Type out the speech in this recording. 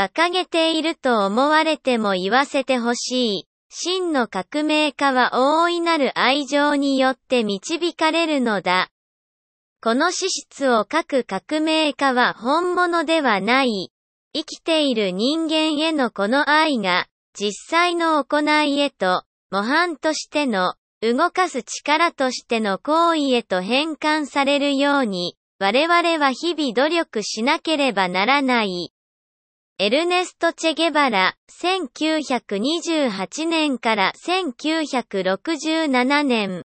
馬鹿げていると思われても言わせてほしい。真の革命家は大いなる愛情によって導かれるのだ。この資質を書く革命家は本物ではない。生きている人間へのこの愛が、実際の行いへと、模範としての、動かす力としての行為へと変換されるように、我々は日々努力しなければならない。エルネスト・チェゲバラ、1928年から1967年。